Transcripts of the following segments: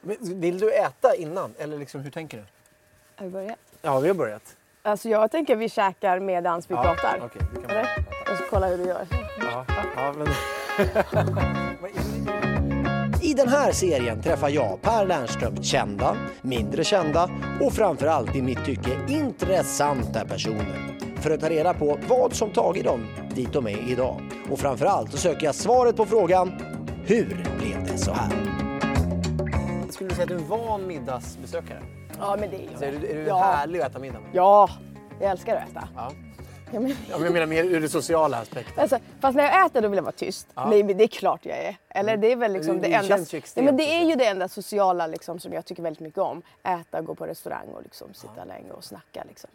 Men Vill du äta innan eller liksom, hur tänker du? Har vi börjat? Ja, vi har börjat. Alltså jag tänker vi käkar medans vi Ja, pratar. Okej, vi kan Eller? Och så kolla hur du gör. Ja, ja, men... I den här serien träffar jag Per Lernström kända, mindre kända och framförallt i mitt tycke intressanta personer. För att ta reda på vad som tagit dem dit de är idag. Och framförallt så söker jag svaret på frågan Hur blev det så här? Skulle du säga att du är en van middagsbesökare? Ja men det är jag. är du, är du ja. härlig att äta middag med? ja, jag älskar att äta. Ja. Ja, men, Ja, men jag menar mer ur det sociala aspekten. alltså, fast när jag äter då vill jag vara tyst. Nej men det är klart jag är. Eller det är väl liksom Det- det, det enda... Nej, men det är så. ju det enda sociala liksom, som jag tycker väldigt mycket om. Äta, gå på restaurang och liksom, sitta länge och snacka. Liksom.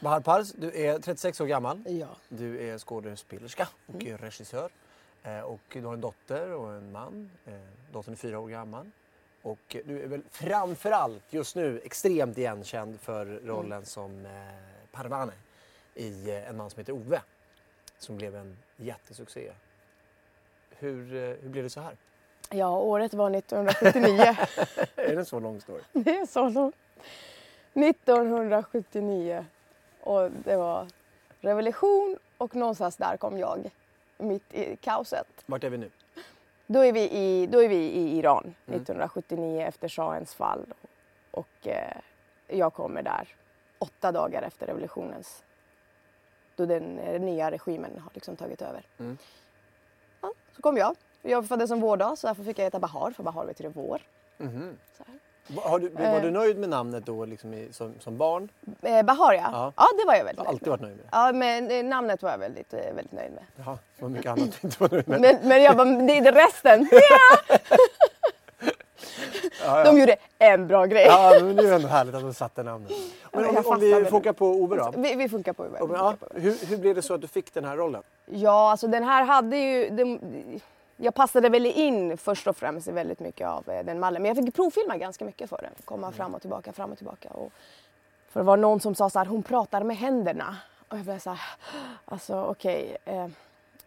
Bahar Pars, du är 36 år gammal. Ja. Du är skådespelerska och Mm. regissör. Eh, Och du har en dotter och en man. Eh, Dottern är fyra år gammal. Och du är väl framförallt just nu extremt igenkänd för rollen Mm. som eh, Parvane i eh, En man som heter Ove. Som blev en jättesuccé. Hur, eh, hur blev det så här? ja, året var 1979. är det en så lång story? det är så långt. 1979. Och det var revolution och någonstans där kom jag. Mitt i kaoset. Vart är vi nu? Då är vi i, då är vi i Iran 1979 efter shahens fall. Och eh, jag kommer där åtta dagar efter revolutionens... Då den eh, nya regimen har liksom tagit över. Mm. Ja, så kom jag. Jag föddes som vårdag så därför fick jag heta Bahar för Bahar betyder vår. Så här. Va- Har du, var Eh. du nöjd med namnet då liksom i, som, som barn? Eh, Bahar ja. Ja. ja. det var jag väldigt har nöjd alltid varit nöjd med? Ja, men eh, namnet var jag väldigt, eh, väldigt nöjd med. Jaha, det var mycket annat du inte var nöjd med. Men, men jag bara, det är resten. Ja! De gjorde en bra grej. Ja, men det är ju ändå härligt att de satte namnet. Men Ja, om, jag om vi fokar på Ove då. Vi, vi funkar på. Ove, Ja, hur, hur blev det så att du fick den här rollen? Ja, alltså den här hade ju... Den, jag passade väl in först och främst i väldigt mycket av eh, den mallen. Men jag fick provfilma ganska mycket för den. Komma fram och tillbaka, fram och tillbaka. Och för det var någon som sa så här, hon pratar med händerna. Och jag blev så här, alltså okej. eh,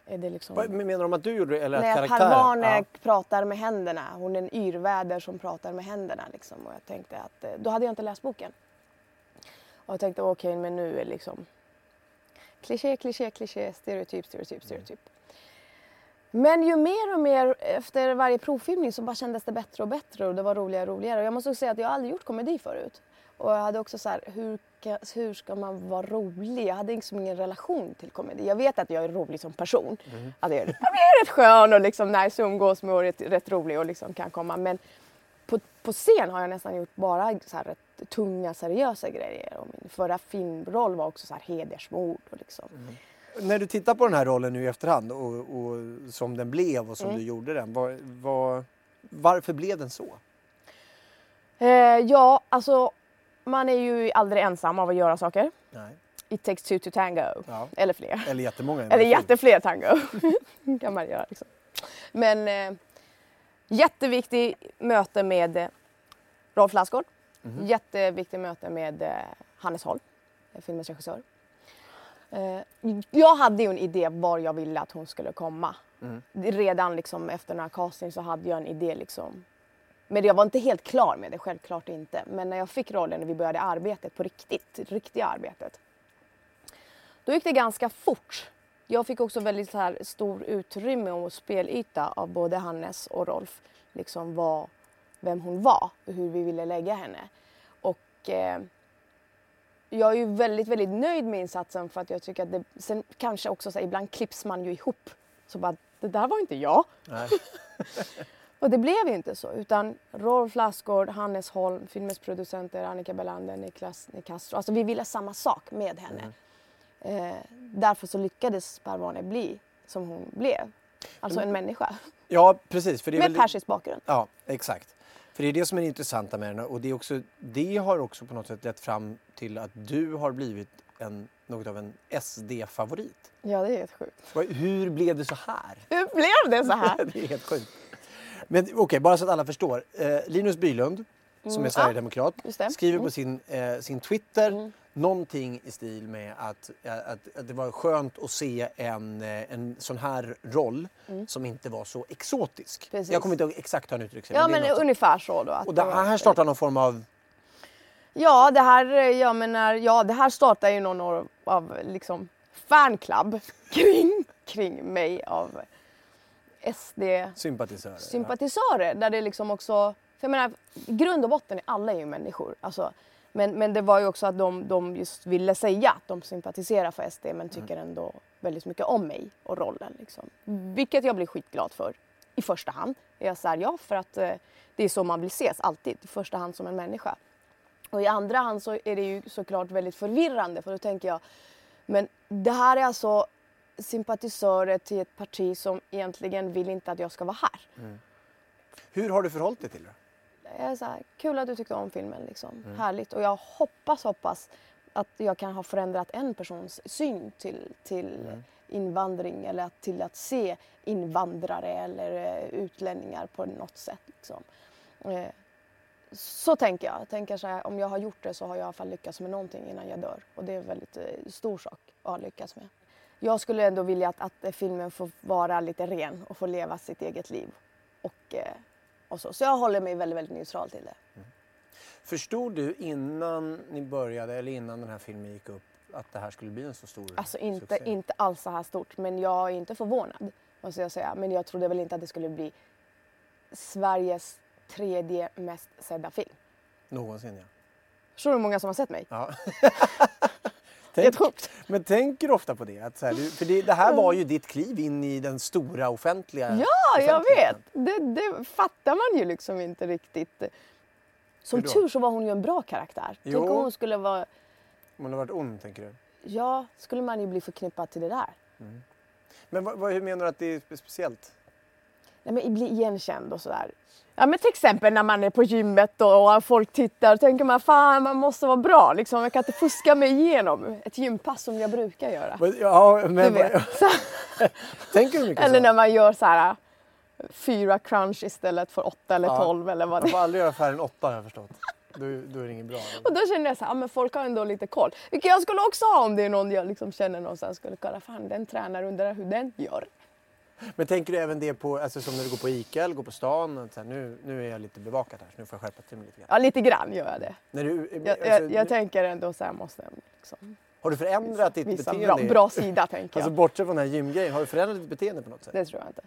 är det liksom... Vad Menar de att du gjorde eller att Nej, karaktären? Parvane Ja. pratar med händerna. Hon är en yrväder som pratar med händerna. Liksom. Och jag tänkte att, eh, då hade jag inte läst boken. Och jag tänkte okej, men nu är liksom kliché, kliché, kliché, stereotyp, stereotyp, stereotyp. Men ju mer och mer efter varje provfilmning så bara kändes det bättre och bättre och det var roligare och roligare. Och jag måste också säga att jag aldrig gjort komedi förut. Och jag hade också så här, hur, hur ska man vara rolig? Jag hade liksom ingen relation till komedi. Jag vet att jag är rolig som person. Att jag, är, jag är rätt skön och liksom nice att umgås med och rätt, rätt rolig och liksom kan komma. Men på, på scen har jag nästan gjort bara så här rätt tunga seriösa grejer. Och min förra filmroll var också så här hedersmord och liksom. När du tittar på den här rollen nu i efterhand och, och som den blev och som Mm. du gjorde den. Vad, vad, varför blev den så? Eh, ja, alltså man är ju aldrig ensam av att göra saker. Nej. It takes two to tango. Ja. Eller fler. Eller jättemånga. Eller jättefler tango. kan man göra liksom. Men eh, jätteviktig möte med eh, Rolf Lassgård. Mhm. Jätteviktigt möte med eh, Hannes Holm, eh, filmens regissör. Eh, jag hade ju en idé var jag ville att hon skulle komma. Mm. Redan liksom efter några casting så hade jag en idé liksom. Men jag var inte helt klar med det, självklart inte. Men när jag fick rollen och vi började arbetet på riktigt, riktiga arbetet. Då gick det ganska fort. Jag fick också väldigt så här stor utrymme och spelyta av både Hannes och Rolf. Liksom vad, vem hon var och hur vi ville lägga henne. Och eh, jag är ju väldigt, väldigt nöjd med insatsen för att jag tycker att det, sen kanske också så här, ibland klipps man ju ihop. Så bara, det där var inte jag. Och det blev ju inte så. Utan Rolf Lassgård, Hannes Holm, filmens producenter Annika Bellander, Niklas Nicastro. Alltså vi ville samma sak med henne. Eh, därför så lyckades Parvane bli som hon blev. Alltså en människa. Ja, precis. För det är Med väl- persisk bakgrund. Ja, exakt. För det är det som är det intressanta med den och det, är också, det har också på något sätt lett fram till att du har blivit en, något av en SD-favorit. Ja, det är helt sjukt. Hur blev det så här? Hur blev det så här? det är helt sjukt. Men okej, bara så att alla förstår. Eh, Linus Bylund, som är sverigedemokrat, just det. skriver Mm. på sin, eh, sin Twitter någonting i stil med att, eh, att, att det var skönt att se en, eh, en sån här roll som inte var så exotisk. Mm. Precis. Jag kommer inte ihåg exakt hur han uttryckte sig. Ja, men något så- ungefär så då. att Och det var- här startar någon form av... Ja, det här, jag menar, ja, det här startar ju någon år av liksom fanclub kring, kring mig av SD-sympatisörer. Sympatisörer. Där det liksom också, för jag menar, grund och botten är alla ju människor. Alltså, men, men det var ju också att de, de just ville säga att de sympatiserar för SD men tycker ändå väldigt mycket om mig och rollen. Liksom. Vilket jag blir skitglad för. I första hand jag här, ja för att eh, det är så man vill ses alltid. I första hand som en människa. Och i andra hand så är det ju såklart väldigt förvirrande för då tänker jag, men det här är alltså sympatisörer till ett parti som egentligen vill inte att jag ska vara här. Hur har du förhållit dig till det? Det är så här, kul att du tyckte om filmen, liksom. härligt. Och jag hoppas, hoppas att jag kan ha förändrat en persons syn till, till invandring eller att, till att se invandrare eller eh, utlänningar på något sätt. Liksom. Eh, så tänker jag. jag tänker så här, om jag har gjort det så har jag i alla fall lyckats med någonting innan jag dör. Och det är en väldigt eh, stor sak att ha lyckats med. Jag skulle ändå vilja att, att filmen får vara lite ren och få leva sitt eget liv. Och, och så. så jag håller mig väldigt, väldigt neutral till det. Förstod du innan ni började eller innan den här filmen gick upp att det här skulle bli en så stor Alltså inte, succé? inte alls så här stort, men jag är inte förvånad. Måste jag säga. Men jag trodde väl inte att det skulle bli Sveriges tredje mest sedda film. Någonsin ja. Förstår du hur många som har sett mig? ja. Sjukt. Men tänker du ofta på det? Att så här, du, för det, det här var ju ditt kliv in i den stora offentliga Ja, jag vet. Det, det fattar man ju liksom inte riktigt. Som tur så var hon ju en bra karaktär. Jo. Tänk om hon skulle vara... Om hon har varit ond, tänker du? Ja, skulle man ju bli förknippad till det där. Men vad, vad, hur menar du att det är spe- speciellt? Nej, men bli igenkänd och sådär. Ja men till exempel när man är på gymmet och, och folk tittar då tänker man fan man måste vara bra liksom. Jag kan inte fuska mig igenom ett gympass som jag brukar göra. Ja, Du men, vet. vad- Så, tänker du mycket eller så? när man gör så här fyra crunch istället för åtta eller Ja. tolv eller vad Man det får aldrig göra färre än åtta har jag förstått. Då, då är det inget bra. Och då känner jag så här, ja, men folk har ändå lite koll. Vilket jag skulle också ha om det är någon jag liksom känner någonstans skulle kolla, fan den tränar undrar hur den gör. Men tänker du även det på, alltså som när du går på Ica eller går på stan? Att så här, nu, nu är jag lite bevakat här så nu får jag skärpa till mig lite grann. Ja lite grann gör jag det. När du, Jag, alltså, jag, jag tänker ändå så här måste jag liksom har du förändrat ditt visa beteende? bra, bra sida tänker jag. Alltså bortsett från den här gymgrejen, har du förändrat ditt beteende på något sätt? Det tror jag inte.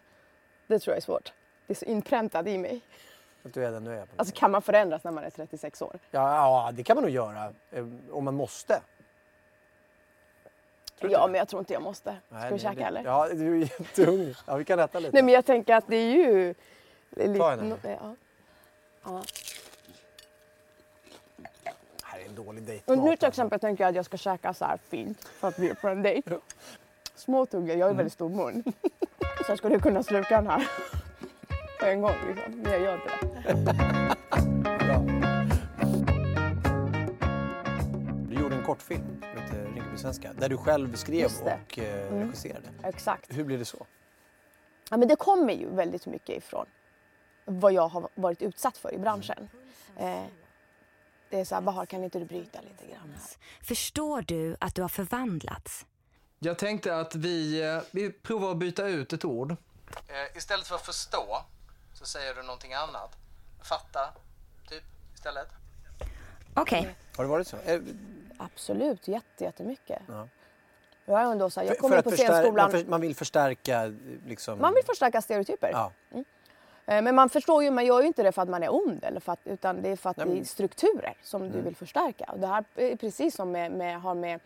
Det tror jag är svårt. Det är så inpräntat i mig. Att du är den du är? Alltså kan man förändras när man är 36 år? ja, ja, det kan man nog göra. eh, Om man måste. Tror du Ja, inte men jag tror inte jag måste. Ska Nej, det- käka det- eller? Ja, du är jätteung. Ja, vi kan äta lite. Nej, men jag tänker att det är ju... Lite, Ta en no- ja. Ja. Det här är en dålig dejt. Och nu till exempel tänker jag att jag ska käka så här fint för att vi är på en dejt. Små tuggor, jag har ju väldigt stor mun. Så jag skulle kunna sluka den här på en gång liksom. Men jag gör inte det. Kortfilm som heter Rinkeby-svenska där du själv skrev och eh, regisserade. Exakt. Hur blev det så? Ja, men det kommer ju väldigt mycket ifrån vad jag har varit utsatt för i branschen. Eh, det är så här, Bahar kan inte du bryta lite grann här? Förstår du att du har förvandlats? Jag tänkte att vi, eh, vi provar att byta ut ett ord. Eh, istället för förstå så säger du någonting annat. Fatta, typ, istället. Okej, Har det varit så? Absolut, jätte, jättemycket. Ja. Jag är ändå så här, jag för- kom för in att på scenskolan. Man, man vill förstärka liksom... Man vill förstärka stereotyper. Ja. Eh, Men man förstår ju, man gör ju inte det för att man är ond eller för att, utan det är för att Nej, det är men- Mm. strukturer som du vill förstärka. Och det här är precis som med, med, har med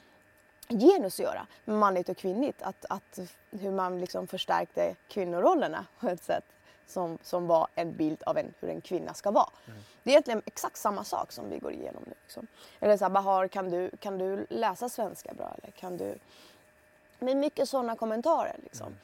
genus att göra, manligt och kvinnligt. Att, att hur man liksom förstärkte kvinnorollerna på ett sätt som, som var en bild av en, hur en kvinna ska vara. Mm. Det är egentligen exakt samma sak som vi går igenom nu. Liksom. Eller så här, Bahar, kan du, kan du läsa svenska bra? Eller kan du... Men mycket sådana kommentarer. Liksom.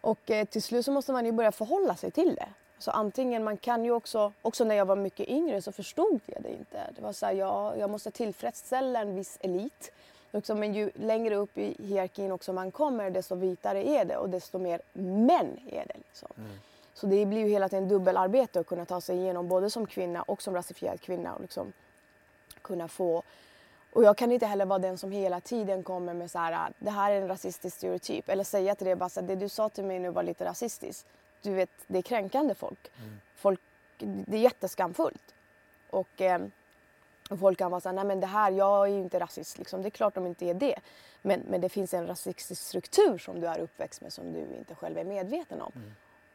Och eh, till slut så måste man ju börja förhålla sig till det. Så antingen man kan ju också, också när jag var mycket yngre så förstod jag det inte. Det var så här, jag, jag måste tillfredsställa en viss elit. Också, men ju längre upp i hierarkin också man kommer desto vitare är det och desto mer män är det. Liksom. Så det blir ju hela tiden dubbelarbete att kunna ta sig igenom både som kvinna och som rasifierad kvinna och liksom kunna få och jag kan inte heller vara den som hela tiden kommer med så här, det här är en rasistisk stereotyp. Eller säga till det bara så här, det du sa till mig nu var lite rasistiskt. Du vet, det är kränkande folk. folk det är jätteskamfullt. Och, eh, och folk kan vara så här, nej men det här, jag är ju inte rasist liksom. Det är klart de inte är det. Men, men det finns en rasistisk struktur som du är uppväxt med som du inte själv är medveten om.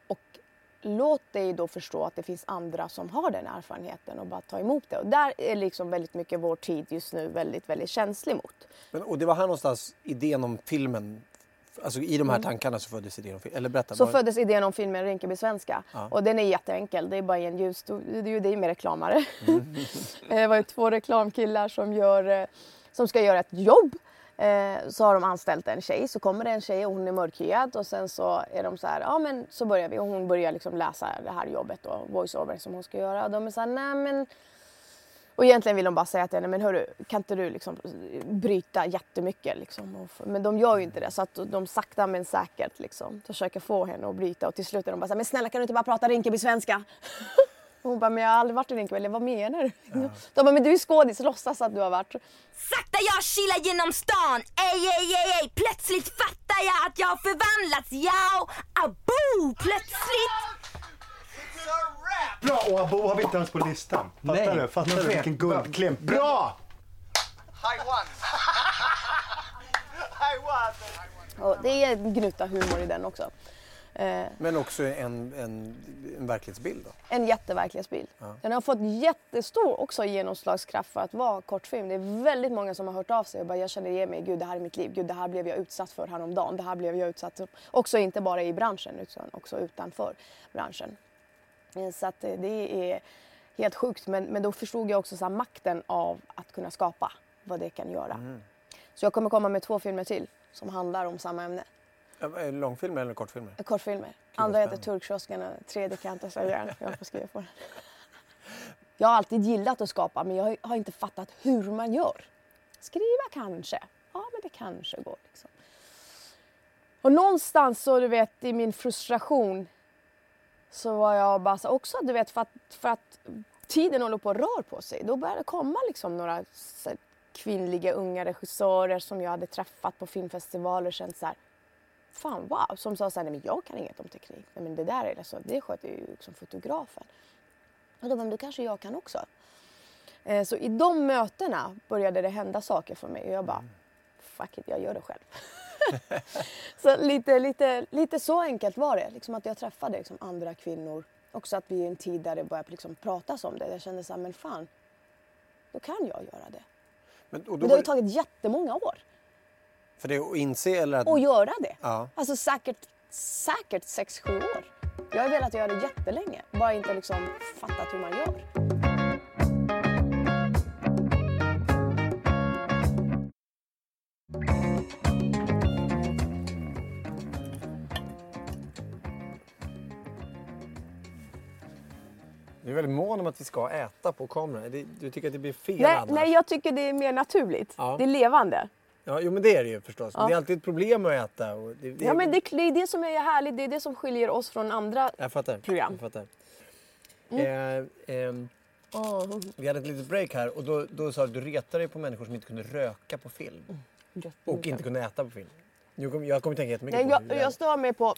Och låt dig då förstå att det finns andra som har den erfarenheten och bara ta emot det. Och där är liksom väldigt mycket vår tid just nu väldigt, väldigt känslig mot. Men, och det var här någonstans idén om filmen, alltså i de här tankarna så föddes idén om filmen. Eller berätta. Mm. Så vad- föddes idén om filmen Rinkeby svenska. Ja. Och den är jätteenkel. Det är bara en ljus... Det är ju det med reklamare. Mm. det var ju två reklamkillar som, gör, eh, som ska göra ett jobb. Eh, så har de anställt en tjej. Så kommer det en tjej och hon är mörkhyad och sen så är de så här, ja men så börjar vi och hon börjar liksom läsa det här jobbet och voiceover som hon ska göra. Och de är så här, nej men och egentligen vill de bara säga till henne, men hörru, kan inte du liksom bryta jättemycket? Liksom? Men de gör ju inte det, så att de sakta men säkert liksom, försöker få henne att bryta. Och till slut är de bara så här, men snälla kan du inte bara prata Rinkeby-svenska? Och hon bara, men jag har aldrig varit i Rinkeby. Eller vad menar du? De bara, men du är skådis, låtsas att du har varit. Sakta jag kilar genom stan, ej ej ej ej Plötsligt fattar jag att jag har förvandlats, ja, abo, plötsligt Bra! Och Abo har vi inte ens på listan. Fattar Nej, du? Fattar du vilken guldklimp? Bra! High one! High one! Och det är en gnutta humor i den också. Eh, Men också en, en, en verklighetsbild då. en jätteverklighetsbild. Den har fått jättestor också genomslagskraft för att vara kortfilm. Det är väldigt många som har hört av sig och bara jag känner igen mig, gud det här är mitt liv, gud det här blev jag utsatt för häromdagen, det här blev jag utsatt för. Också inte bara i branschen utan också utanför branschen. Eh, Så att eh, det är helt sjukt men, men då förstod jag också så makten av att kunna skapa, vad det kan göra. Så jag kommer komma med två filmer till som handlar om samma ämne. Det Långfilmer eller kortfilmer? Kortfilmer. Andra heter. Turkkiosken och tredje kan jag inte säga. Jag får skriva på den. Jag har alltid gillat att skapa men jag har- inte fattat hur man gör. Skriva kanske. Ja men det kanske går. Liksom. Och någonstans så du vet i min frustration så var jag bara så, också du vet för att, för att tiden håller på att röra på sig. Då började det komma liksom några kvinnliga unga regissörer som jag hade träffat på filmfestivaler och känt så här fan wow, som sa såhär, nej men jag kan inget om teknik. Nej men det där är det så, det sköter ju liksom fotografen. Och då men då kanske jag kan också. Eh, så i de mötena började det hända saker för mig och jag bara, fuck it, jag gör det själv. så lite, lite, lite så enkelt var det, liksom att jag träffade liksom andra kvinnor. Också att vi i en tid där det började liksom pratas om det. Jag kände såhär, men fan, då kan jag göra det. Men, och då Men det har ju tagit jättemånga år för det att inse eller att... att göra det. Ja. Alltså säkert, säkert 6-7 år. Jag har velat göra det jättelänge, bara inte liksom fattat hur man gör. Du är väldigt mån om att vi ska äta på kameran. Du tycker att det blir fel Nej, annars? nej, jag tycker det är mer naturligt. Ja. Det är levande. Ja, jo men det är det ju förstås. Men Ja. det är alltid ett problem att äta. Och det, det, Ja, men det, det är det som är härligt, det är det som skiljer oss från andra. Jag fattar. program. Jag fattar. Mm. Eh, ehm, vi hade ett litet break här och då, då sa du att du retar dig på människor som inte kunde röka på film. Och inte kunde äta på film. Nu kom, jag kommer tänka jättemycket Nej, på jag, jag stör mig på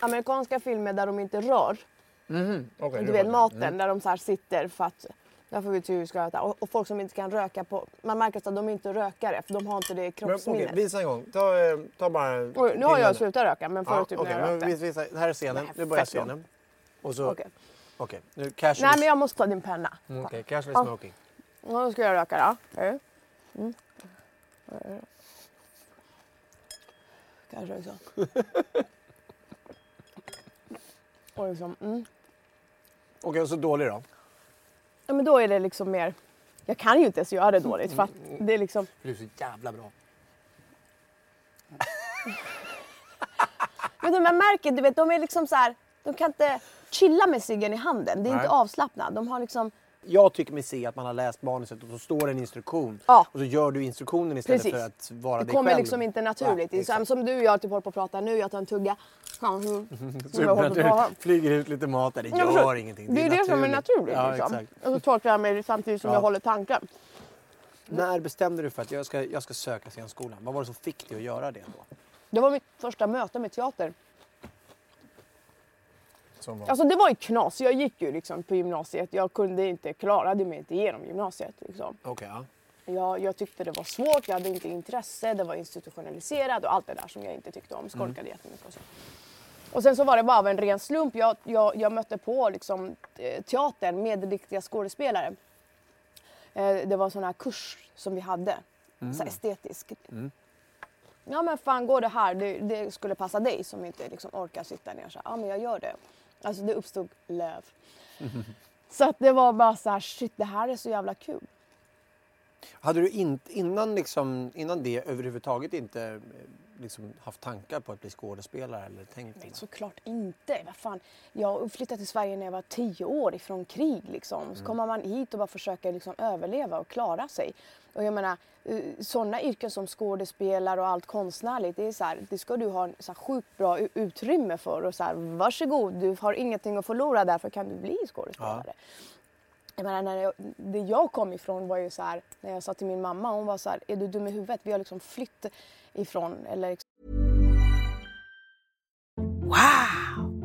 amerikanska filmer där de inte rör. Okej, Du nu vet jag. maten, där de så här sitter för att där får vi äta. Och, och folk som inte kan röka på... Man märker att de inte är rökare för de har inte det Men, kroppsminnet. visa en gång. Ta, eh, ta bara... Oj, nu har jag slutat röka men förut Ja, typ okej, när jag men rökte. vis- visa. Här är scenen. Nej, Nu börjar scenen. Och så... Okej. Okej, nu casual... Nej men jag måste ta din penna. Mm, Okej, casual Ja. smoking. Ja, då ska jag röka då. Mm. Kanske också. Och liksom, mm. Okej, och så dålig då? Ja, men då är det liksom mer... Jag kan ju inte ens göra det dåligt för att det är liksom... Du är så jävla bra. Men de här märken, du vet, de är liksom så här, de kan inte chilla med ciggen i handen. Det är Nej. inte avslappnat. De har liksom, Jag tycker mig se att man har läst manuset och så står det en instruktion. Ja. Och så gör du instruktionen istället Precis. för att vara det dig kommer själv. liksom inte naturligt. Ja, det så exakt. som du och jag typ håller på att prata nu, jag tar en tugga. Ja, att Supernaturligt. prata. Flyger ut lite mat där, det gör förstår. ingenting. Det är det som är naturligt. Ja, liksom. Och så tolkar jag mig samtidigt som Ja. jag håller tanken. När bestämde du för att jag ska, jag ska söka scenskolan? Vad var det som fick dig att göra det då? Det var mitt första möte med teater. Som var... Alltså det var ju knas. Jag gick ju liksom på gymnasiet. Jag kunde inte, klarade mig inte igenom gymnasiet. Liksom. Okej, ja. Jag, jag tyckte det var svårt, jag hade inte intresse, det var institutionaliserat och allt det där som jag inte tyckte om. Skolkade jättemycket och så. Och sen så var det bara av en ren slump. Jag, jag, jag mötte på liksom, eh, teatern med riktiga skådespelare. Eh, Det var en sån här kurs som vi hade, så här estetisk. Ja men fan går det här, det, det skulle passa dig som inte liksom orkar sitta ner. Så ja men jag gör det. Alltså det uppstod löv. Så att det var bara så här, shit det här är så jävla kul. Hade du inte, innan, liksom, innan det överhuvudtaget inte eh, liksom, haft tankar på att bli skådespelare eller tänkt Nej, såklart inte. Vad fan? Jag flyttade till Sverige när jag var tio år ifrån krig. Liksom. Så kommer man hit och bara försöker liksom överleva och klara sig. Och jag menar, sådana yrken som skådespelare och allt konstnärligt, det, är så här, det ska du ha en så här sjukt bra utrymme för. Och så här, varsågod, du har ingenting att förlora, därför kan du bli skådespelare. Jag menar, när jag, det jag kom ifrån var ju så här, när jag sa till min mamma, hon var så här, är du dum i huvudet? Vi har liksom flytt ifrån, eller liksom,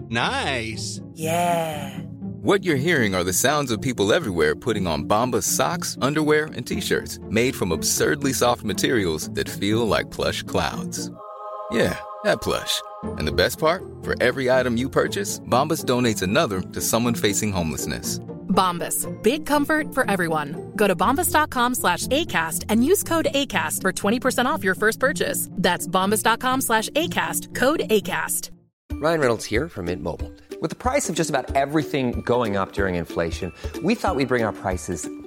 Nice. Yeah. What you're hearing are the sounds of people everywhere putting on Bombas socks, underwear, and t-shirts made from absurdly soft materials that feel like plush clouds. Yeah, that plush. And the best part? For every item you purchase, Bombas donates another to someone facing homelessness. Bombas. Big comfort for everyone. Go to bombas.com slash ACAST and use code ACAST for 20% off your first purchase. That's bombas.com slash ACAST. Code ACAST. Ryan Reynolds here from Mint Mobile. With the price of just about everything going up during inflation, we thought we'd bring our prices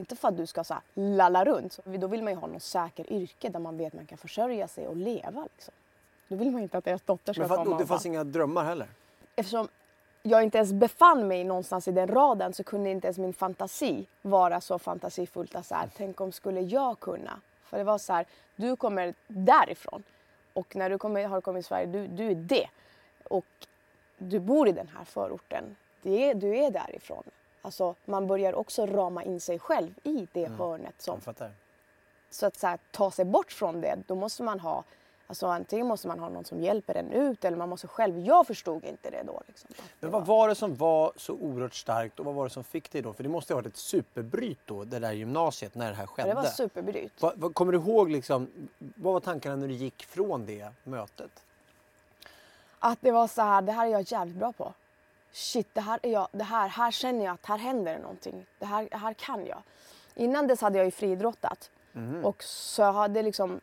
Inte för att du ska så här, lalla runt. Då vill man ju ha något säker yrke där man vet att man kan försörja sig och leva. Liksom. Då vill man inte att deras dotter ska Men för komma att, det fanns inga drömmar heller? Eftersom jag inte ens befann mig någonstans i den raden så kunde inte ens min fantasi vara så fantasifullt att så här, tänk om skulle jag kunna? För det var så här, du kommer därifrån och när du kommer, har kommit till Sverige, du, du är det. Och du bor i den här förorten, det du är därifrån. Alltså man börjar också rama in sig själv i det hörnet som så att så här, ta sig bort från det, då måste man ha Alltså antingen måste man ha någon som hjälper en ut eller man måste själv. Jag förstod inte det då. Liksom. Men vad var det som var så oerhört starkt och vad var det som fick dig då? För det måste ha varit ett superbryt då, det där gymnasiet, när det här skedde. Det var superbryt. Vad, vad, kommer du ihåg liksom, vad var tankarna när du gick från det mötet? Att det var så här, det här är jag jävligt bra på. Shit, det här, är jag, det här, här känner jag att här händer det någonting. Det här, här kan jag. Innan dess hade jag ju friidrottat. Och så jag hade liksom...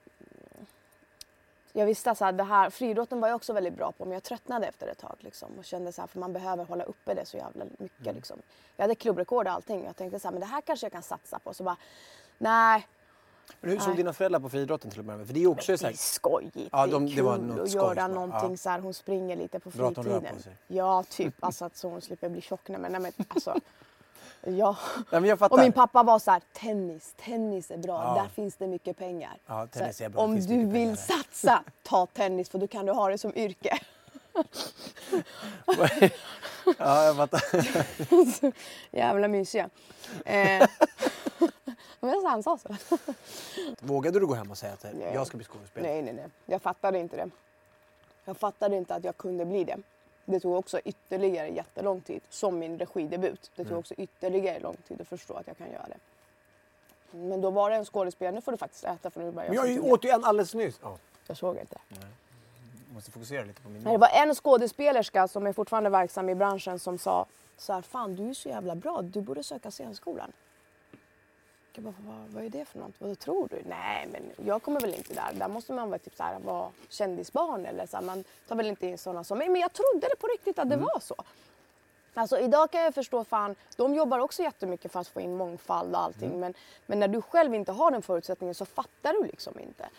Jag visste att det här, friidrotten var jag också väldigt bra på men jag tröttnade efter ett tag. Liksom, och kände så här, för man behöver hålla uppe det så jävla mycket. Liksom. Jag hade klubbrekord och allting. Jag tänkte så här, men det här kanske jag kan satsa på. Så bara, nej, Men hur såg Nej. dina föräldrar på friidrotten till att börja med? För det är också så det är skojigt. Ja, det de- är det var kul något att göra ja. någonting så här. Hon springer lite på Bra att hon rör fritiden. på sig. Ja, typ. Alltså att så hon slipper bli tjock. Nej, men, nej, men alltså. Ja. Ja, men. Och min pappa var så här, tennis, tennis är bra, Ja. där finns det mycket pengar. Ja, tennis är bra, Om du vill pengar där." satsa, ta tennis för då kan du ha det som yrke. Ja, jag fattar. Jävla mysiga. Eh, men så han sa så. Vågade du gå hem och säga att Nej. jag ska bli skådespelare? Nej, nej, nej. Jag fattade inte det. Jag fattade inte att jag kunde bli det. Det tog också ytterligare jättelång tid, som min regidebut. Det tog Mm. också ytterligare lång tid att förstå att jag kan göra det. Men då var det en skådespelare, nu får du faktiskt äta för nu börjar Men jag ju- tugga. åt ju en alldeles nyss. Ja. Jag såg inte. måste fokusera lite på min Det var en skådespelerska som är fortfarande verksam i branschen som sa så här, fan du är så jävla bra, du borde söka scenskolan. Jag bara, vad, vad är det för något? Vad tror du? Nej, men jag kommer väl inte där. Där måste man vara, typ så här, vara kändisbarn eller så här, man tar väl inte in sådana som mig. Men jag trodde det på riktigt att det var så. Alltså idag kan jag förstå, fan, de jobbar också jättemycket för att få in mångfald och allting. Men, men när du själv inte har den förutsättningen så fattar du liksom inte.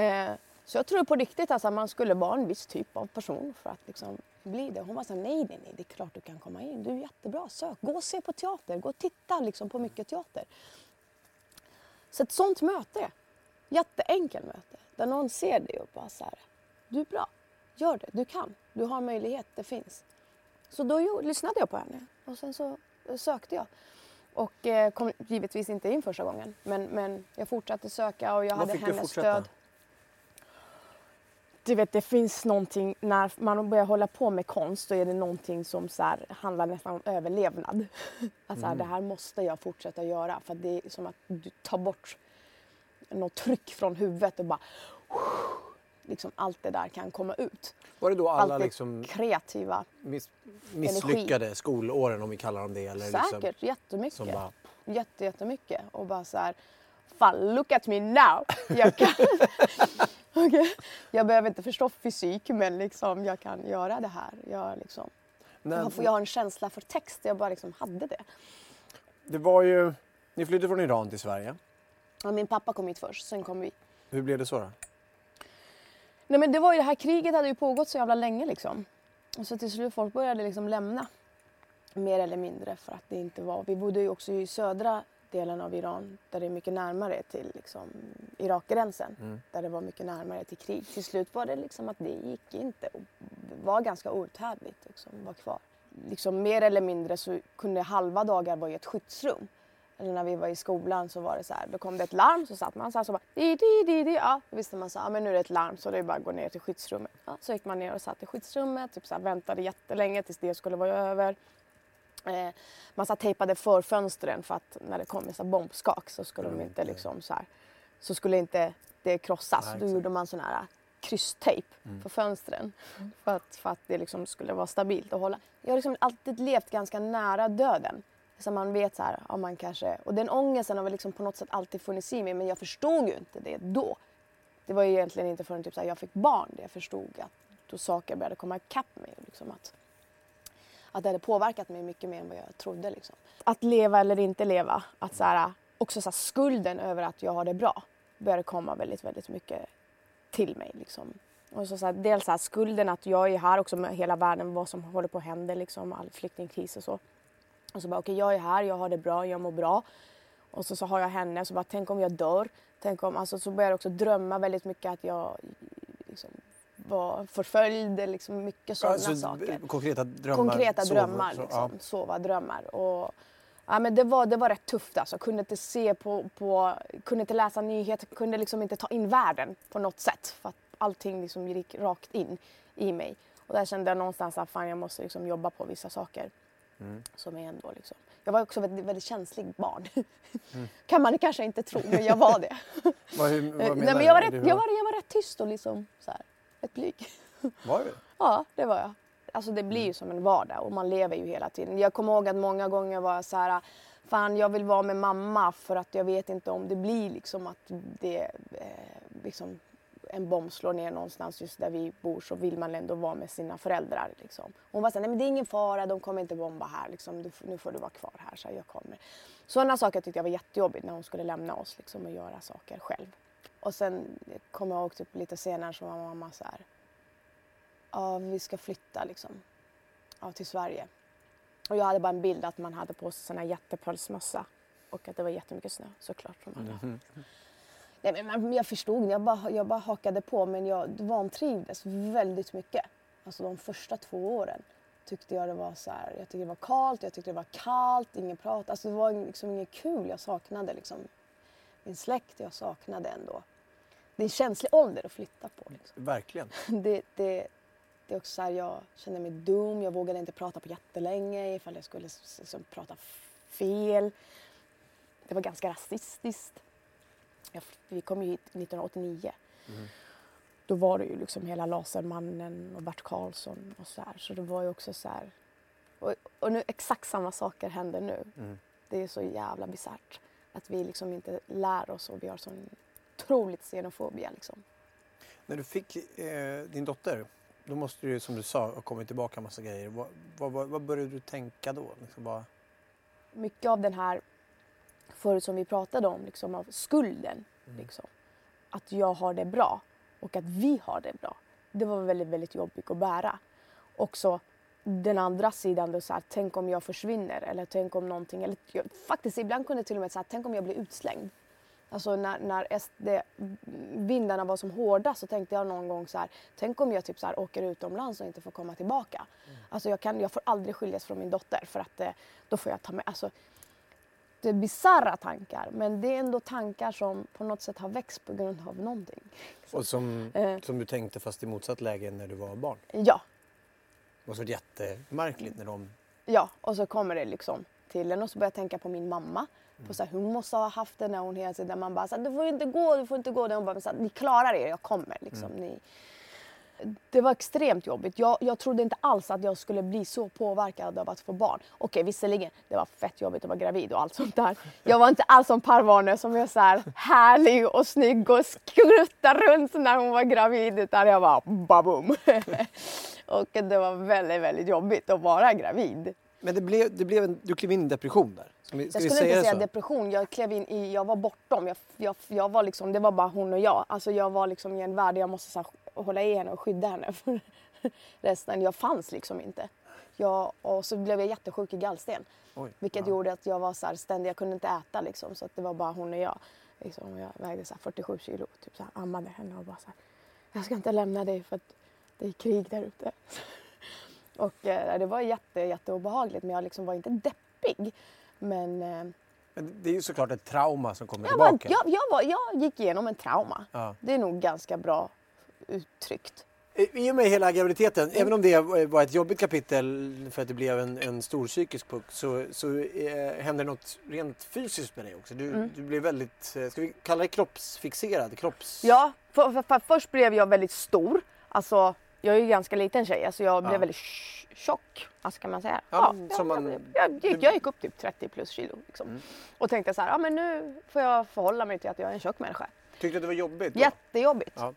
Eh, så jag tror på riktigt alltså, att man skulle vara en viss typ av person för att liksom bli det. Hon var så här, nej, nej, nej, det är klart du kan komma in. Du är jättebra, sök. Gå och se på teater, gå och titta liksom, på mycket teater. Så ett sånt möte, jätteenkel möte, där någon ser dig och bara så här, du är bra, gör det, du kan, du har möjlighet, det finns. Så då jo, lyssnade jag på henne och sen så sökte jag. Och eh, kom givetvis inte in första gången, men, men jag fortsatte söka och jag Vad hade hennes stöd. Du vet, det finns någonting, när man börjar hålla på med konst så är det någonting som så här, handlar nästan om överlevnad. Alltså, Mm. Det här måste jag fortsätta göra för det är som att du tar bort något tryck från huvudet och bara liksom allt det där kan komma ut. Var det då alla allt liksom kreativa. miss, misslyckade skolåren om vi kallar dem det? Eller Säkert, liksom, jättemycket. som bara- Jätte, jättemycket. Och bara så här, fan look at me now. Jag, kan, Okej. jag behöver inte förstå fysik men liksom, jag kan göra det här. Jag, liksom, jag, har, jag har en känsla för text, jag bara liksom hade det. Det var ju, ni flydde från Iran till Sverige. Ja, min pappa kom hit först, sen kom vi. Hur blev det så då? Nej men det var ju det här kriget hade ju pågått så jävla länge liksom. Och så till slut folk började liksom lämna. Mer eller mindre för att det inte var. Vi bodde ju också i södra delen av Iran där det är mycket närmare till liksom, Irakgränsen. Mm. Där det var mycket närmare till krig. Till slut var det liksom att det gick inte. Och det var ganska outhärdligt liksom, vara kvar. Liksom, mer eller mindre så kunde halva dagar vara i ett skyddsrum. Eller när vi var i skolan så var det så här, då kom det ett larm så satt man så här så bara di, di, di, di. Ja, då visste man så här, men nu är det ett larm så det är bara att gå ner till skyddsrummet. Ja, så gick man ner och satt i skyddsrummet, typ så här, väntade jättelänge tills det skulle vara över. Eh, man så tejpade för fönstren för att när det kom en så bombskak så skulle de inte liksom så här, så skulle inte det krossas. Nej, då exakt. gjorde man sån här krysstejp Mm. för fönstren för att, för att det liksom skulle vara stabilt och hålla. Jag har liksom alltid levt ganska nära döden. Så man vet så här, ja, man kanske... Och den ångesten har väl liksom på något sätt alltid funnits i mig men jag förstod ju inte det då. Det var ju egentligen inte förrän typ så här, jag fick barn det jag förstod att då saker började komma ikapp mig. och Liksom att, att det hade påverkat mig mycket mer än vad jag trodde. Liksom. Att leva eller inte leva. Att så här, också så här, skulden över att jag har det bra började komma väldigt, väldigt mycket till mig. Liksom. Och så, så här, dels så här, skulden att jag är här också med hela världen, vad som håller på att hända, liksom, all flyktingkris och så. Och så bara, okej okay, jag är här, jag har det bra, jag mår bra. Och så, så har jag henne, så bara, tänk om jag dör. Tänk om, alltså, så började jag också drömma väldigt mycket att jag liksom, var förföljd, liksom, mycket sådana Alltså, saker. Konkreta drömmar. Konkreta drömmar, så- liksom. ja. sova drömmar. Och, ja, men det, var, det var rätt tufft alltså. Kunde inte se på, på kunde inte läsa nyheter, kunde liksom inte ta in världen på något sätt. För att allting liksom gick rakt in i mig. Och där kände jag någonstans att fan, jag måste liksom jobba på vissa saker. Mm. Som är ändå liksom. Jag var också väldigt, väldigt känslig barn. Mm. kan man kanske inte tro, men jag var det. Vad, hur, vad Nej, men jag, var rätt, jag, var, jag var rätt tyst och liksom så här, ett blyg. Var du? Ja, det var jag. Alltså det blir ju som en vardag och man lever ju hela tiden. Jag kommer ihåg att många gånger var jag så här, fan jag vill vara med mamma för att jag vet inte om det blir liksom att det eh, liksom en bomb slår ner någonstans just där vi bor så vill man ändå vara med sina föräldrar. Liksom. Hon var så här, nej men det är ingen fara, de kommer inte bomba här. Liksom. Du, nu får du vara kvar här, så jag kommer. Sådana saker tyckte jag var jättejobbigt när hon skulle lämna oss liksom, och göra saker själv. Och sen kommer jag ihåg typ, lite senare så var mamma så här, ja vi ska flytta liksom, ja, till Sverige. Och jag hade bara en bild att man hade på sig sån här jättepölsmössa och att det var jättemycket snö såklart. Alla. Mhm. Nej, men jag förstod, jag bara, jag bara hakade på men jag vantrivdes väldigt mycket. Alltså de första två åren tyckte jag det var så här, jag tyckte det var kallt, jag tyckte det var kallt, ingen prat. Alltså det var liksom inget kul, jag saknade liksom min släkt, jag saknade ändå. Det är en känslig ålder att flytta på. Liksom. Verkligen. Det, det, det är också så här, jag kände mig dum, jag vågade inte prata på jättelänge ifall jag skulle liksom, prata fel. Det var ganska rasistiskt. Jag, vi kom ju hit 1989. då var det ju liksom hela Lasermannen och Bert Karlsson och så här. Så det var ju också så här. Och, och nu exakt samma saker händer nu. Mm. Det är så jävla bisarrt att vi liksom inte lär oss och vi har sån otroligt xenofobia liksom. När du fick eh, din dotter, då måste du som du sa ha kommit tillbaka en massa grejer. Vad, vad, vad, började du tänka då? Liksom bara, mycket av den här, förut som vi pratade om, liksom, av skulden. Liksom. Att jag har det bra och att vi har det bra. Det var väldigt, väldigt jobbigt att bära. Också den andra sidan, då, så här, tänk om jag försvinner eller tänk om någonting, eller jag, faktiskt ibland kunde jag till och med säga, tänk om jag blir utslängd. Alltså när, när SD-vindarna var som hårdast så tänkte jag någon gång så här, tänk om jag typ så här åker utomlands och inte får komma tillbaka. Alltså jag, kan, jag får aldrig skiljas från min dotter för att eh, då får jag ta med, alltså det är bisarra tankar men det är ändå tankar som på något sätt har växt på grund av någonting. och som, Eh. som du tänkte fast i motsatt läge när du var barn. Ja, Måste varit jättemärkligt när de... ja och så kommer det liksom till en och så börjar jag tänka på min mamma. På så här, hon måste ha haft det när hon hela tiden man bara så här, du får inte gå, du får inte gå. Hon bara, så här, ni klarar er, jag kommer liksom. Ni... Det var extremt jobbigt. Jag, jag trodde inte alls att jag skulle bli så påverkad av att få barn. Okej, visserligen, det var fett jobbigt att vara gravid och allt sånt där. Jag var inte alls som Parvane som är så här härlig och snygg och skruttar runt när hon var gravid. Utan jag var babum. och det var väldigt, väldigt jobbigt att vara gravid. Men det blev, det blev en, du klev in i depression där. Ska vi, ska Jag skulle inte säga depression, jag klev in i, jag var bortom. Jag, jag, jag var liksom, det var bara hon och jag. Alltså jag var liksom i en värld där jag måste så här, hålla i henne och skydda henne. För resten, jag fanns liksom inte. Jag, och så blev jag jättesjuk i gallsten. Oj, Vilket gjorde att jag var så här ständig, jag kunde inte äta liksom. Så att det var bara hon och jag. Liksom, och jag vägde så här 47 kilo, typ så här, ammade henne och bara så här, jag ska inte lämna dig för att det är krig där ute. och eh, det var jätte, jätteobehagligt men jag liksom var inte deppig. Men eh, Men det är ju såklart ett trauma som kommer jag, var, tillbaka. jag, jag, var, jag gick igenom en trauma. Ja. Det är nog ganska bra uttryckt. I och med hela graviditeten, även om det var ett jobbigt kapitel för att det blev en, en stor psykisk puck så, så eh, hände något rent fysiskt med dig också. Du, Mm. du blev väldigt, eh, ska vi kalla det kroppsfixerad? Kropps... Ja, för, för, för, först blev jag väldigt stor. Alltså, jag är ju ganska liten tjej, alltså jag blev Ja. väldigt tj- tjock. Alltså kan man säga. Ja, Ja, jag, man- jag, jag, gick, jag gick upp typ 30 plus kilo. Liksom. Mm. Och tänkte så här, ja men nu får jag förhålla mig till att jag är en tjock människa. Tyckte du det var jobbigt? då? Jättejobbigt. Ja.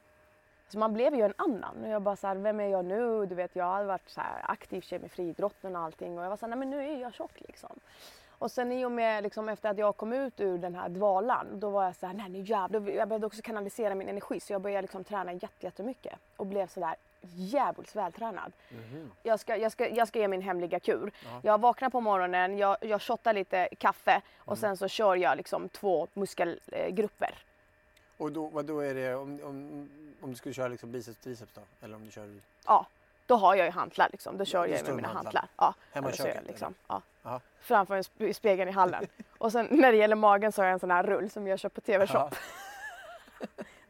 Så man blev ju en annan. Och jag bara så här, vem är jag nu? Du vet, jag hade varit så här aktiv tjej med friidrotten och allting. Och jag var så här, nej men nu är jag tjock liksom. Och sen i och med, liksom, efter att jag kom ut ur den här dvalan, då var jag så här, nej nu jävlar. Jag behövde också kanalisera min energi så jag började liksom träna jätte- jättemycket. Och blev så där djävulskt vältränad. Jag, ska, jag, ska, jag ska ge min hemliga kur. Jag vaknar på morgonen, jag, jag shottar lite kaffe och sen så kör jag liksom två muskelgrupper. Och då, vad då är det om, om, om du skulle köra liksom biceps triceps då? Eller om du kör... Ja, då har jag ju hantlar liksom. Då kör Du jag med mina hantlar? hantlar. Ja, Hemma i köket, Liksom. Ja. Ja. Framför en spegeln i hallen. Och sen när det gäller magen så har jag en sån här rull som jag köper på TV-shop.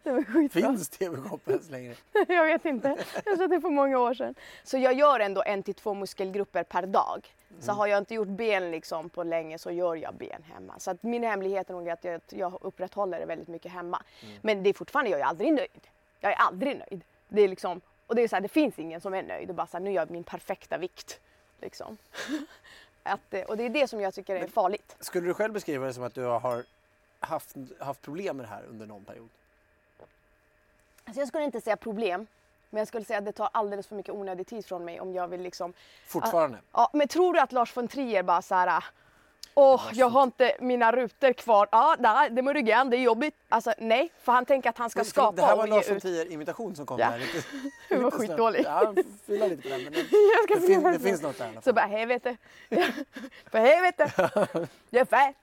Det var skitbra. Finns TV-shop ens längre? jag vet inte. Jag det för många år sedan. Så jag gör ändå en till två muskelgrupper per dag. Så Mm. har jag inte gjort ben liksom på länge så gör jag ben hemma. Så att min hemlighet är nog att jag, jag upprätthåller det väldigt mycket hemma. Mm. Men det är fortfarande, jag är aldrig nöjd. Jag är aldrig nöjd. Det är liksom, och det är så här, det finns ingen som är nöjd och bara så här, nu gör jag min perfekta vikt. Liksom. att, eh, och det är det som jag tycker är farligt. Skulle du själv beskriva det som att du har haft, haft problem med det här under någon period? Alltså jag skulle inte säga problem. Men jag skulle säga att det tar alldeles för mycket onödig tid från mig om jag vill liksom... Fortfarande? Ja, men tror du att Lars von Trier bara så här... Åh, jag har inte mina rutor kvar. Ja, nej, det må du det är jobbigt. Alltså nej, för han tänker att han ska skapa det här var och Lars von ut. Trier imitation som kom Ja. där. Det var skitdålig. Ja, lite på den. Men det, ska det, finns något där i alla Så fall. bara helvete. För helvete. Jag är fät.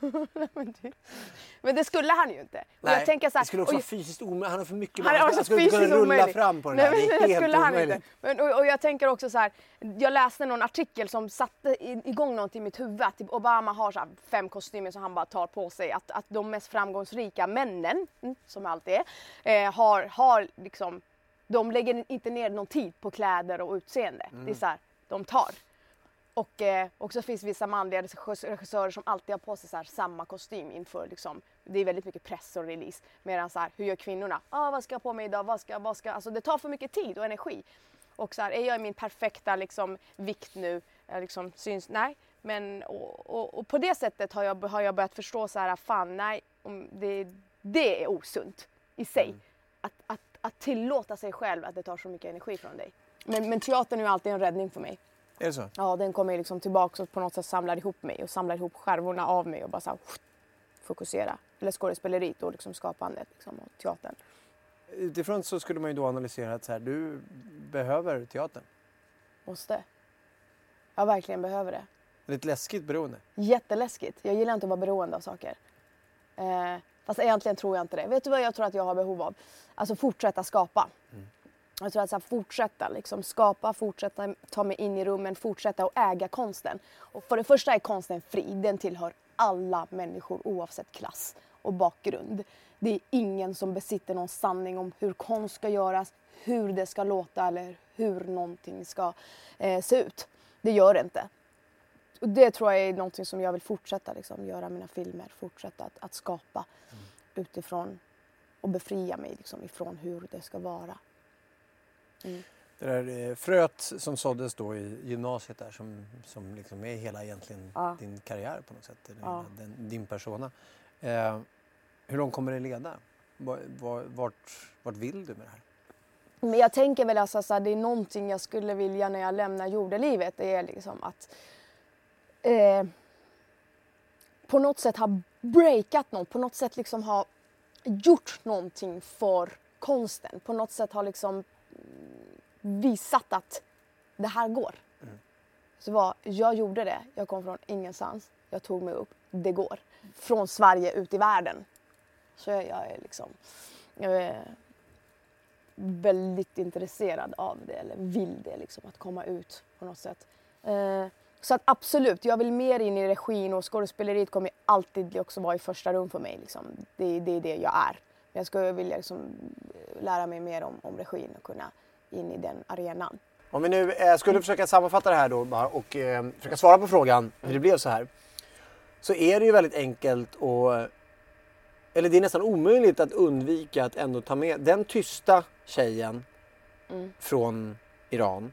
Men det skulle han ju inte. Och jag tänker så här, det skulle också vara fysiskt omöjligt. Han har för mycket Han han skulle inte kunna rulla omöjlig. fram på den Nej, men Det det skulle han omöjligt. inte. Men, och, och jag tänker också så här, jag läste någon artikel som satte igång något i mitt huvud. Att typ Obama har så här fem kostymer som han bara tar på sig. Att, att de mest framgångsrika männen, mm, som alltid är, eh, har, har liksom, de lägger inte ner någon tid på kläder och utseende. Mm. Det är så här, de tar. Och eh, också finns vissa manliga regissörer som alltid har på sig så här, samma kostym inför liksom, det är väldigt mycket press och release. Medan så här, hur gör kvinnorna? Ah, vad ska jag på mig idag? Vad ska, vad ska, alltså det tar för mycket tid och energi. Och så här, är jag i min perfekta liksom, vikt nu? Jag liksom, syns? Nej. Men och, och, och, på det sättet har jag, har jag börjat förstå så här, fan nej, det, det är osunt i sig. Mm. Att, att, att tillåta sig själv att det tar så mycket energi från dig. Men, men teatern är ju alltid en räddning för mig. Är det så? Ja, den kommer liksom tillbaka och på något sätt samlar ihop mig och samlar ihop skärvorna av mig och bara så här, fokusera. Eller skådespeleriet och liksom skapandet liksom, och teatern. Utifrån så skulle man ju då analysera att så här, du behöver teatern. Måste. Jag verkligen behöver det. Lite läskigt beroende? Jätteläskigt. Jag gillar inte att vara beroende av saker. Eh, fast egentligen tror jag inte det. Vet du vad jag tror att jag har behov av? Alltså fortsätta skapa. Mm. Jag tror att så här, fortsätta liksom, skapa, fortsätta ta mig in i rummen, fortsätta och äga konsten. Och för det första är konsten fri. Den tillhör alla människor oavsett klass och bakgrund. Det är ingen som besitter någon sanning om hur konst ska göras, hur det ska låta eller hur någonting ska eh, se ut. Det gör det inte. Och det tror jag är någonting som jag vill fortsätta liksom, göra mina filmer, fortsätta att, att skapa mm. utifrån och befria mig liksom, ifrån hur det ska vara. Mm. Det där eh, fröet som såddes då i gymnasiet där som, som liksom är hela egentligen ja. din karriär på något sätt, ja. din, din persona. Eh, hur långt kommer det leda? Vart, vart vill du med det här? Men jag tänker väl alltså det är någonting jag skulle vilja när jag lämnar jordelivet. Det är liksom att eh, på något sätt ha breakat något, på något sätt liksom ha gjort någonting för konsten. På något sätt ha liksom visat att det här går. Mm. Så var, jag gjorde det. Jag kom från ingenstans. Jag tog mig upp. Det går. Från Sverige ut i världen. Så jag, jag är liksom jag är väldigt intresserad av det, eller vill det, liksom, att komma ut på något sätt. Eh, så att absolut, jag vill mer in i regin och skådespeleriet kommer alltid också vara i första rum för mig. Liksom. Det, det är det jag är. Jag skulle vilja liksom, lära mig mer om, om regin och kunna in i den arenan. Om vi nu eh, skulle försöka sammanfatta det här då bara och eh, försöka svara på frågan hur det blev så här. Så är det ju väldigt enkelt och eller det är nästan omöjligt att undvika att ändå ta med den tysta tjejen mm. från Iran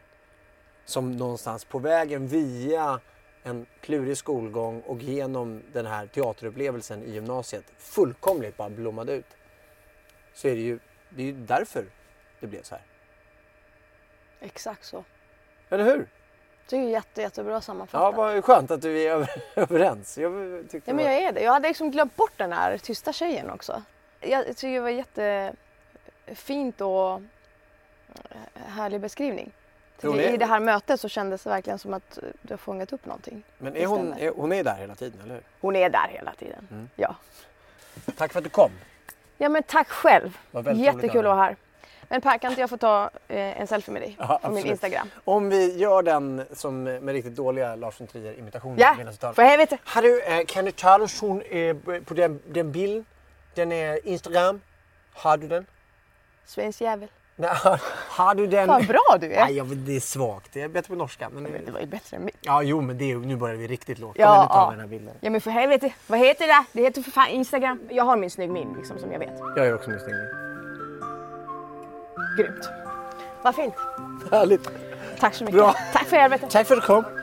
som någonstans på vägen via en klurig skolgång och genom den här teaterupplevelsen i gymnasiet fullkomligt bara blommade ut. Så är det ju, det är ju därför det blev så här. Exakt så. Eller hur? Det är jätte, jättebra sammanfattat. Ja, vad skönt att du är överens. Jag, ja, men jag är det. Jag hade liksom glömt bort den här tysta tjejen också. Jag tycker det var jättefint och eh, härlig beskrivning. I det här mötet så kändes det verkligen som att du har fångat upp någonting. Men är hon, är, hon är där hela tiden, eller hur? Hon är där hela tiden, mm. ja. Tack för att du kom. Ja, men tack själv. Jättekul att vara här. Men Per, kan inte jag få ta eh, en selfie med dig ja, på min Instagram? Om vi gör den som med riktigt dåliga Lars von Trier imitationer. Ja, för helvete. Har du, eh, kan du ta eh, på den, den bilden? Den är Instagram. Har du den? Svensk jävel. Nej, har du den? Vad bra du är. Nej, jag, det är svagt. Det är bättre på norska. Men, men det var ju bättre än mitt. Ja, jo, men det är, nu börjar vi riktigt lågt. Ja, men ja. Den här bilden. ja, men för helvete. Vad heter det? Det heter för fan Instagram. Jag har min snygg min liksom, som jag vet. Jag har också min snygg min. Grymt. Vad fint. Härligt. Tack så mycket. Bra. Tack för arbetet. Tack för att du kom.